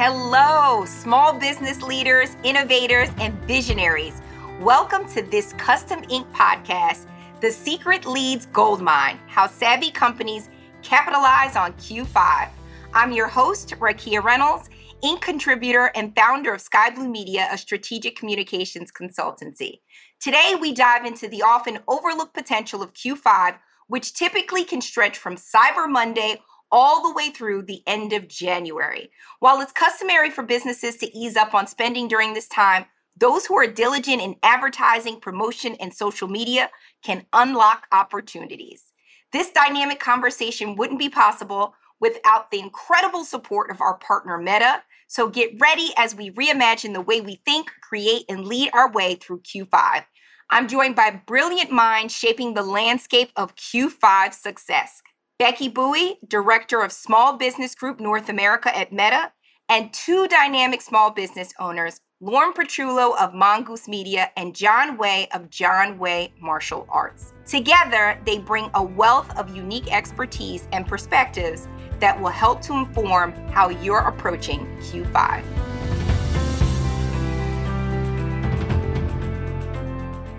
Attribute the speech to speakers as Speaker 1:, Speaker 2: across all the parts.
Speaker 1: Hello, small business leaders, innovators, and visionaries. Welcome to this Custom Inc. podcast, The Secret Leads Goldmine How Savvy Companies Capitalize on Q5. I'm your host, Rakia Reynolds, Inc. contributor and founder of Skai Blue Media, a strategic communications consultancy. Today, we dive into the often overlooked potential of Q5, which typically can stretch from Cyber Monday all the way through the end of January. While it's customary for businesses to ease up on spending during this time, those who are diligent in advertising, promotion, and social media can unlock opportunities. This dynamic conversation wouldn't be possible without the incredible support of our partner Meta. So get ready as we reimagine the way we think, create, and lead our way through Q5. I'm joined by brilliant minds shaping the landscape of Q5 success. Becky Bui, Director of Small Business Group North America at Meta, and two dynamic small business owners, Lauren Petrullo of Mongoose Media and John Wai of John Wai Martial Arts. Together, they bring a wealth of unique expertise and perspectives that will help to inform how you're approaching Q5.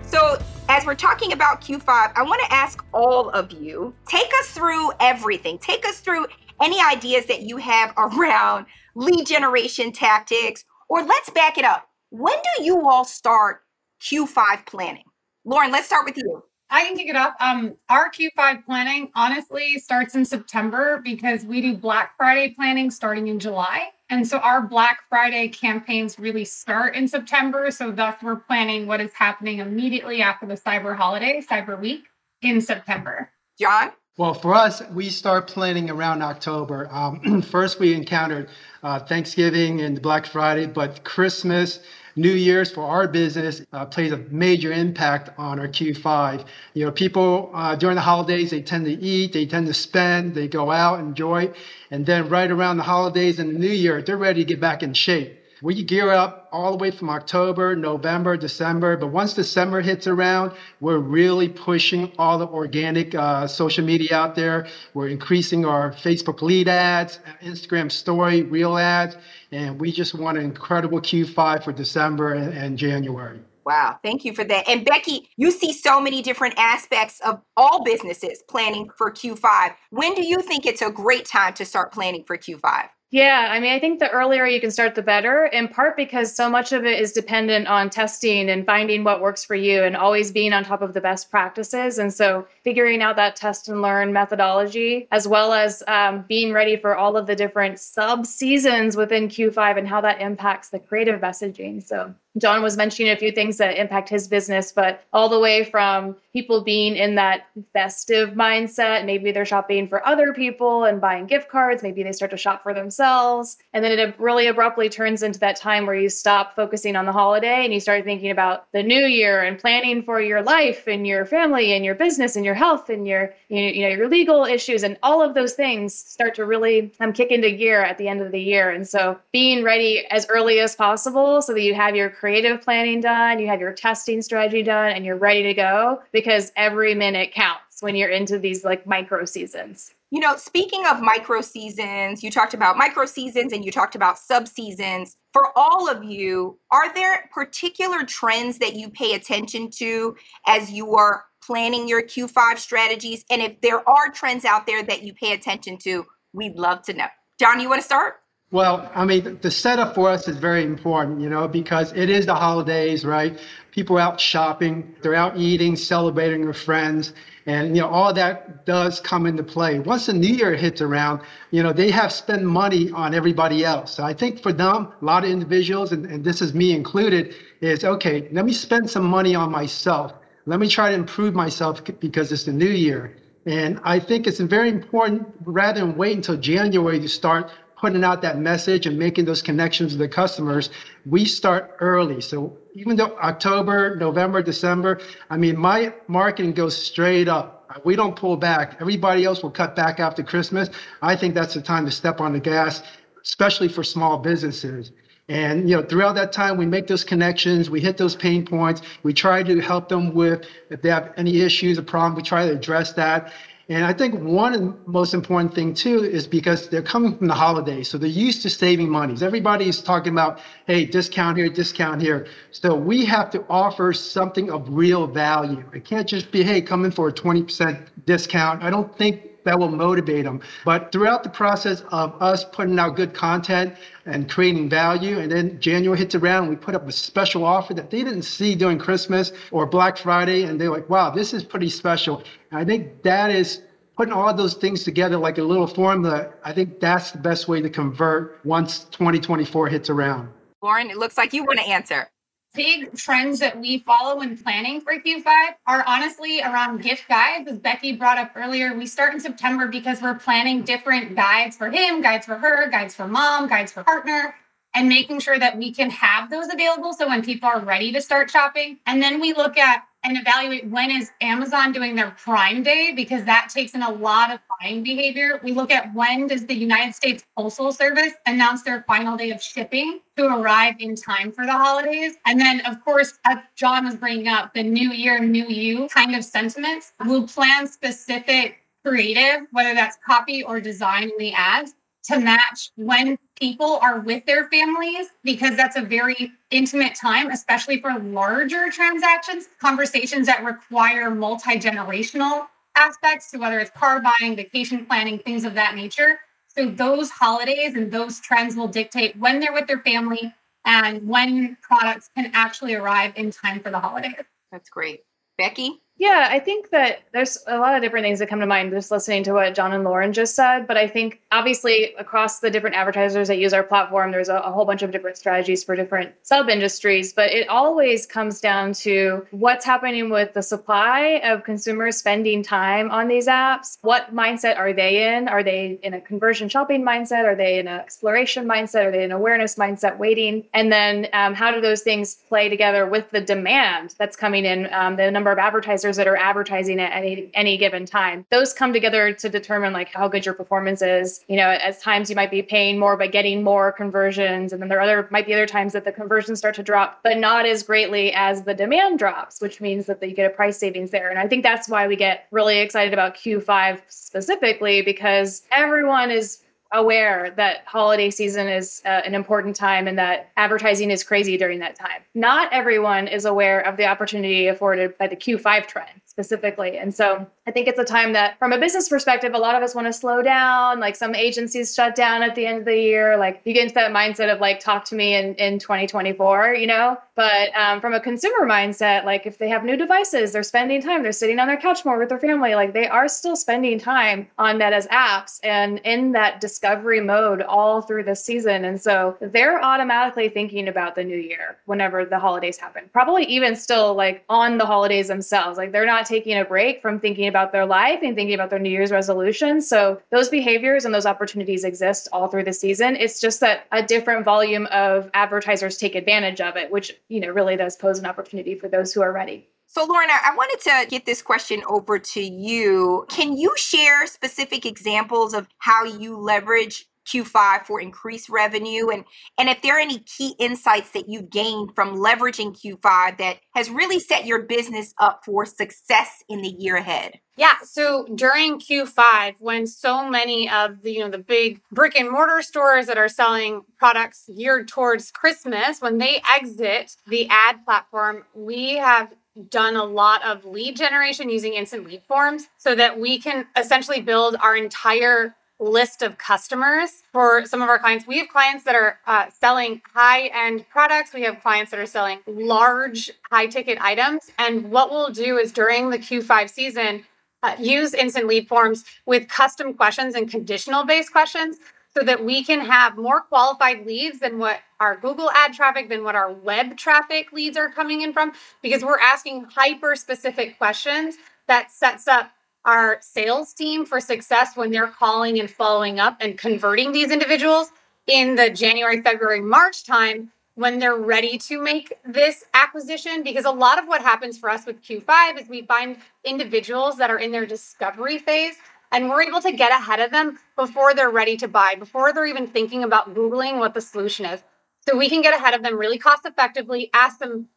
Speaker 1: So, as we're talking about Q5, I want to ask all of you take us through everything. Take us through any ideas that you have around lead generation tactics, or let's back it up. When do you all start Q5 planning? Lauren, let's start with you.
Speaker 2: I can kick it off. Um, our Q5 planning honestly starts in September because we do Black Friday planning starting in July. And so our Black Friday campaigns really start in September. So thus we're planning what is happening immediately after the Cyber holiday, Cyber Week in September.
Speaker 1: John?
Speaker 3: Well, for us, we start planning around October. Um, first, we encountered uh, Thanksgiving and Black Friday, but Christmas, New Year's for our business uh, plays a major impact on our Q5. You know, people uh, during the holidays, they tend to eat, they tend to spend, they go out, enjoy. And then right around the holidays and the New Year, they're ready to get back in shape we gear up all the way from October, November, December. But once December hits around, we're really pushing all the organic uh, social media out there. We're increasing our Facebook lead ads, Instagram story, reel ads, and we just want an incredible Q5 for December and, and January.
Speaker 1: Wow, thank you for that. And Becky, you see so many different aspects of all businesses planning for Q5. When do you think it's a great time to start planning for Q5?
Speaker 4: Yeah, I mean, I think the earlier you can start, the better, in part because so much of it is dependent on testing and finding what works for you and always being on top of the best practices. And so figuring out that test and learn methodology, as well as um, being ready for all of the different sub seasons within Q5 and how that impacts the creative messaging. So John was mentioning a few things that impact his business, but all the way from people being in that festive mindset. Maybe they're shopping for other people and buying gift cards. Maybe they start to shop for themselves. And then it really abruptly turns into that time where you stop focusing on the holiday and you start thinking about the new year and planning for your life and your family and your business and your health and your, you know, your legal issues and all of those things start to really um, kick into gear at the end of the year. And so being ready as early as possible so that you have your creative planning done, you have your testing strategy done, and you're ready to go because every minute counts when you're into these like micro seasons.
Speaker 1: You know, speaking of micro seasons, you talked about micro seasons and you talked about sub seasons. For all of you, are there particular trends that you pay attention to as you are planning your Q5 strategies? And if there are trends out there that you pay attention to, we'd love to know. John, you want to start?
Speaker 3: Well, I mean, the setup for us is very important, you know, because it is the holidays, right? People are out shopping, they're out eating, celebrating with friends, and you know, all that does come into play. Once the new year hits around, you know, they have spent money on everybody else. So I think for them, a lot of individuals, and, and this is me included, is okay, let me spend some money on myself. Let me try to improve myself because it's the new year. And I think it's very important rather than wait until January to start putting out that message and making those connections with the customers, we start early. So even though October, November, December, I mean, my marketing goes straight up. We don't pull back. Everybody else will cut back after Christmas. I think that's the time to step on the gas, especially for small businesses. And you know, throughout that time, we make those connections, we hit those pain points, we try to help them with if they have any issues or problems, we try to address that. And I think one most important thing too is because they're coming from the holidays. So they're used to saving. Everybody is talking about, hey, discount here, discount here. So we have to offer something of real value. It can't just be, hey, come in for a 20% discount. I don't think that will motivate them. But throughout the process of us putting out good content and creating value, and then January hits around, we put up a special offer that they didn't see during Christmas or Black Friday, and they're like, wow, this is pretty special. And I think that is putting all those things together like a little formula. I think that's the best way to convert once 2024 hits around.
Speaker 1: Lauren, it looks like you want to answer
Speaker 2: big trends that we follow when planning for Q5 are honestly around gift guides. As Becky brought up earlier, we start in September because we're planning different guides for him, guides for her, guides for mom, guides for partner, and making sure that we can have those available. So when people are ready to start shopping, and then we look at and evaluate when is Amazon doing their Prime Day because that takes in a lot of buying behavior. We look at when does the United States Postal Service announce their final day of shipping to arrive in time for the holidays. And then, of course, as John was bringing up, the new year, new you kind of sentiments. We'll plan specific creative, whether that's copy or design in the ads to match when people are with their families because that's a very intimate time, especially for larger transactions, conversations that require multi generational aspects to whether it's car buying, vacation planning, things of that nature. So those holidays and those trends will dictate when they're with their family and when products can actually arrive in time for the holidays.
Speaker 1: That's great. Becky?
Speaker 4: Yeah, I think that there's a lot of different things that come to mind just listening to what John and Lauren just said. But I think obviously across the different advertisers that use our platform, there's a, a whole bunch of different strategies for different sub industries. But it always comes down to what's happening with the supply of consumers spending time on these apps. What mindset are they in? Are they in a conversion shopping mindset? Are they in an exploration mindset? Are they in awareness mindset, waiting? And then um, how do those things play together with the demand that's coming in, um, the number of advertisers? That are advertising at any, any given time. Those come together to determine like how good your performance is. You know, at times you might be paying more by getting more conversions, and then there are other might be other times that the conversions start to drop, but not as greatly as the demand drops, which means that you get a price savings there. And I think that's why we get really excited about Q5 specifically because everyone is aware that holiday season is uh, an important time and that advertising is crazy during that time. Not everyone is aware of the opportunity afforded by the Q5 trend specifically. And so I think it's a time that, from a business perspective, a lot of us want to slow down. Like some agencies shut down at the end of the year. Like you get into that mindset of like, talk to me in, in 2024, you know? But um, from a consumer mindset, like if they have new devices, they're spending time, they're sitting on their couch more with their family. Like they are still spending time on Meta's apps and in that discovery mode all through the season. And so they're automatically thinking about the new year whenever the holidays happen. Probably even still like on the holidays themselves. Like they're not taking a break from thinking about their life and thinking about their New Year's resolutions. So those behaviors and those opportunities exist all through the season. It's just that a different volume of advertisers take advantage of it, which, you know, really does pose an opportunity for those who are ready.
Speaker 1: So, Lauren, I wanted to get this question over to you. Can you share specific examples of how you leverage Q5 for increased revenue and and if there are any key insights that you've gained from leveraging Q5 that has really set your business up for success in the year ahead.
Speaker 2: Yeah, so during Q5 when so many of the you know the big brick and mortar stores that are selling products geared towards Christmas when they exit the ad platform, we have done a lot of lead generation using instant lead forms so that we can essentially build our entire list of customers for some of our clients. We have clients that are uh, selling high end products. We have clients that are selling large, high ticket items. And what we'll do is during the Q5 season, uh, use instant lead forms with custom questions and conditional based questions so that we can have more qualified leads than what our Google ad traffic, than what our web traffic leads are coming in from, because we're asking hyper specific questions that sets up our sales team for success when they're calling and following up and converting these individuals in the January, February, March time when they're ready to make this acquisition. Because a lot of what happens for us with Q5 is we find individuals that are in their discovery phase and we're able to get ahead of them before they're ready to buy, before they're even thinking about Googling what the solution is. So we can get ahead of them really cost effectively, ask them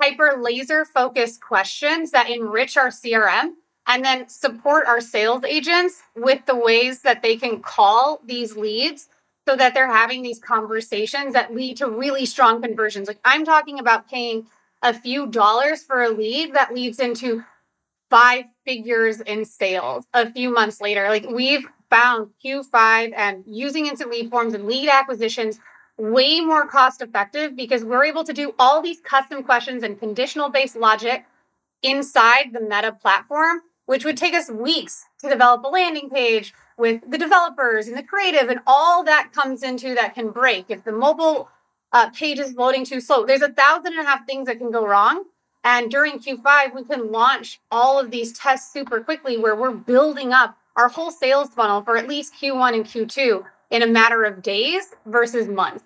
Speaker 2: hyper laser focused questions that enrich our CRM and then support our sales agents with the ways that they can call these leads so that they're having these conversations that lead to really strong conversions. Like I'm talking about paying a few dollars for a lead that leads into five figures in sales a few months later. Like we've found Q5 and using instant lead forms and lead acquisitions way more cost effective because we're able to do all these custom questions and conditional based logic inside the Meta platform, which would take us weeks to develop a landing page with the developers and the creative and all that comes into that can break if the mobile uh, page is loading too slow. There's a thousand and a half things that can go wrong. And during Q5, we can launch all of these tests super quickly where we're building up our whole sales funnel for at least Q1 and Q2 in a matter of days versus months.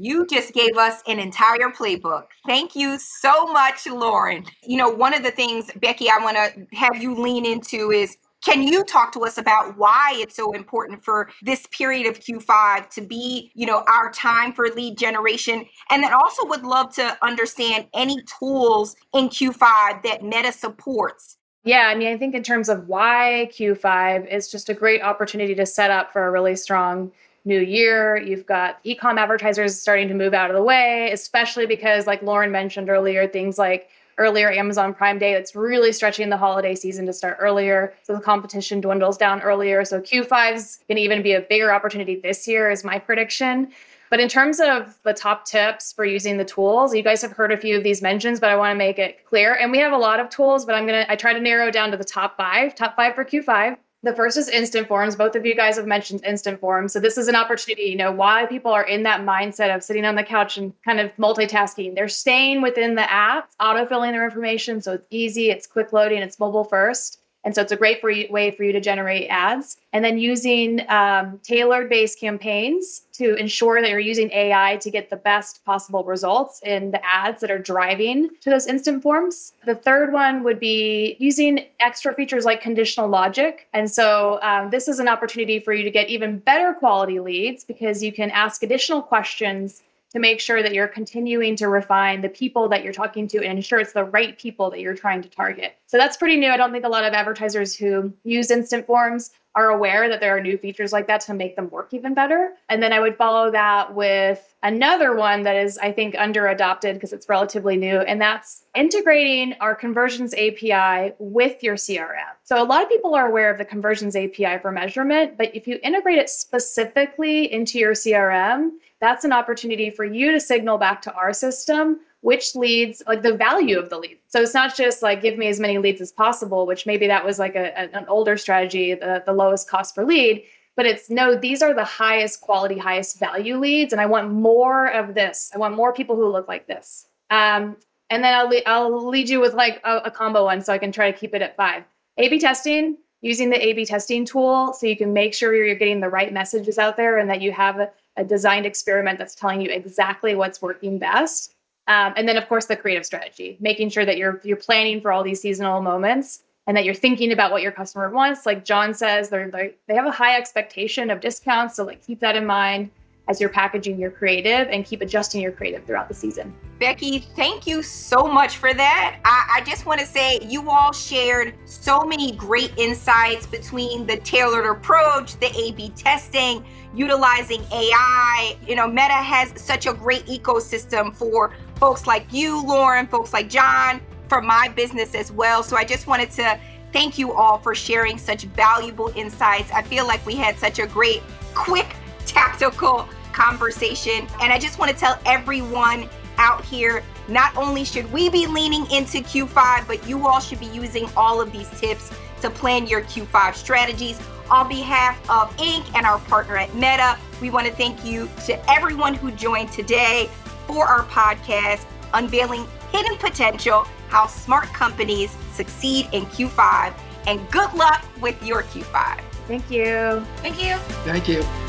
Speaker 1: You just gave us an entire playbook. Thank you so much, Lauren. You know, one of the things, Becky, I want to have you lean into is can you talk to us about why it's so important for this period of Q5 to be, you know, our time for lead generation? And then also would love to understand any tools in Q5 that Meta supports
Speaker 4: yeah, I mean, I think in terms of why Q5 is just a great opportunity to set up for a really strong new year. You've got ecom advertisers starting to move out of the way, especially because, like Lauren mentioned earlier, things like earlier Amazon Prime Day that's really stretching the holiday season to start earlier. So the competition dwindles down earlier. So Q5 is going to even be a bigger opportunity this year, is my prediction. But in terms of the top tips for using the tools, you guys have heard a few of these mentions, but I want to make it clear. And we have a lot of tools, but I'm going to, I try to narrow down to the top five, top five for Q5. The first is instant forms. Both of you guys have mentioned instant forms. So this is an opportunity, you know, why people are in that mindset of sitting on the couch and kind of multitasking. They're staying within the app, autofilling their information. So it's easy, it's quick loading, it's mobile first. And so it's a great for you, way for you to generate ads. And then using um, tailored based campaigns to ensure that you're using AI to get the best possible results in the ads that are driving to those instant forms. The third one would be using extra features like conditional logic. And so um, this is an opportunity for you to get even better quality leads because you can ask additional questions to make sure that you're continuing to refine the people that you're talking to and ensure it's the right people that you're trying to target. So that's pretty new. I don't think a lot of advertisers who use instant forms are aware that there are new features like that to make them work even better. And then I would follow that with another one that is, I think, under adopted because it's relatively new, and that's integrating our conversions API with your CRM. So a lot of people are aware of the conversions API for measurement, but if you integrate it specifically into your CRM, that's an opportunity for you to signal back to our system which leads like the value of the lead so it's not just like give me as many leads as possible which maybe that was like a, an older strategy the, the lowest cost per lead but it's no these are the highest quality highest value leads and i want more of this. I want more people who look like this. Um, and then I'll, I'll lead you with like a, a combo one so i can try to keep it at five. A b testing using the a b testing tool so you can make sure you're getting the right messages out there and that you have a, a designed experiment that's telling you exactly what's working best. Um, and then, of course, the creative strategy, making sure that you're you're planning for all these seasonal moments and that you're thinking about what your customer wants. Like John says, they're, they're they have a high expectation of discounts, so like keep that in mind as you're packaging your creative and keep adjusting your creative throughout the season.
Speaker 1: Becky, thank you so much for that. I, I just want to say you all shared so many great insights between the tailored approach, the A B testing, utilizing AI. You know, Meta has such a great ecosystem for folks like you, Lauren, folks like John, for my business as well. So I just wanted to thank you all for sharing such valuable insights. I feel like we had such a great, quick, tactical conversation. And I just want to tell everyone out here not only should we be leaning into Q5, but you all should be using all of these tips to plan your Q5 strategies. On behalf of Inc. and our partner at Meta, we want to thank you to everyone who joined today for our podcast, Unveiling Hidden Potential How Smart Companies Succeed in Q5. And good luck with your Q5.
Speaker 4: Thank you.
Speaker 2: Thank you.
Speaker 3: Thank you.